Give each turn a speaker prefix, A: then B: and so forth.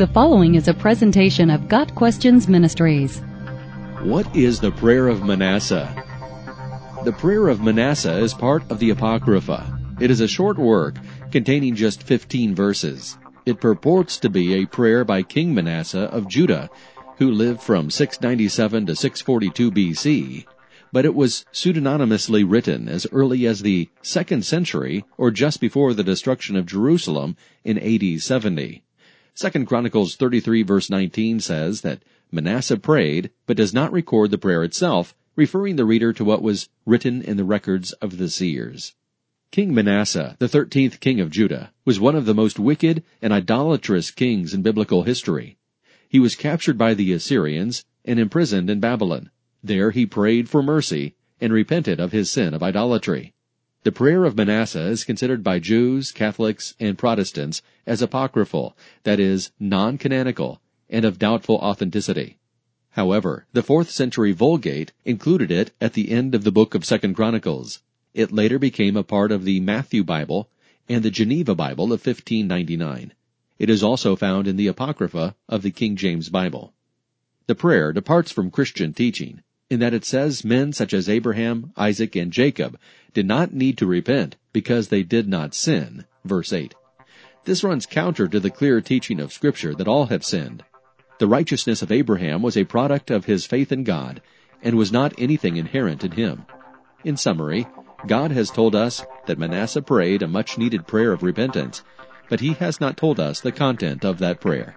A: The following is a presentation of Got Questions Ministries.
B: What is the prayer of Manasseh? The prayer of Manasseh is part of the Apocrypha. It is a short work containing just 15 verses. It purports to be a prayer by King Manasseh of Judah, who lived from 697 to 642 BC, but it was pseudonymously written as early as the second century or just before the destruction of Jerusalem in AD 70. Second Chronicles 33 verse 19 says that Manasseh prayed, but does not record the prayer itself, referring the reader to what was written in the records of the seers. King Manasseh, the thirteenth king of Judah, was one of the most wicked and idolatrous kings in biblical history. He was captured by the Assyrians and imprisoned in Babylon. There he prayed for mercy and repented of his sin of idolatry. The prayer of Manasseh is considered by Jews, Catholics, and Protestants as apocryphal, that is, non-canonical, and of doubtful authenticity. However, the 4th century Vulgate included it at the end of the book of 2nd Chronicles. It later became a part of the Matthew Bible and the Geneva Bible of 1599. It is also found in the Apocrypha of the King James Bible. The prayer departs from Christian teaching in that it says men such as Abraham, Isaac, and Jacob did not need to repent because they did not sin. Verse 8. This runs counter to the clear teaching of Scripture that all have sinned. The righteousness of Abraham was a product of his faith in God and was not anything inherent in him. In summary, God has told us that Manasseh prayed a much needed prayer of repentance, but he has not told us the content of that prayer.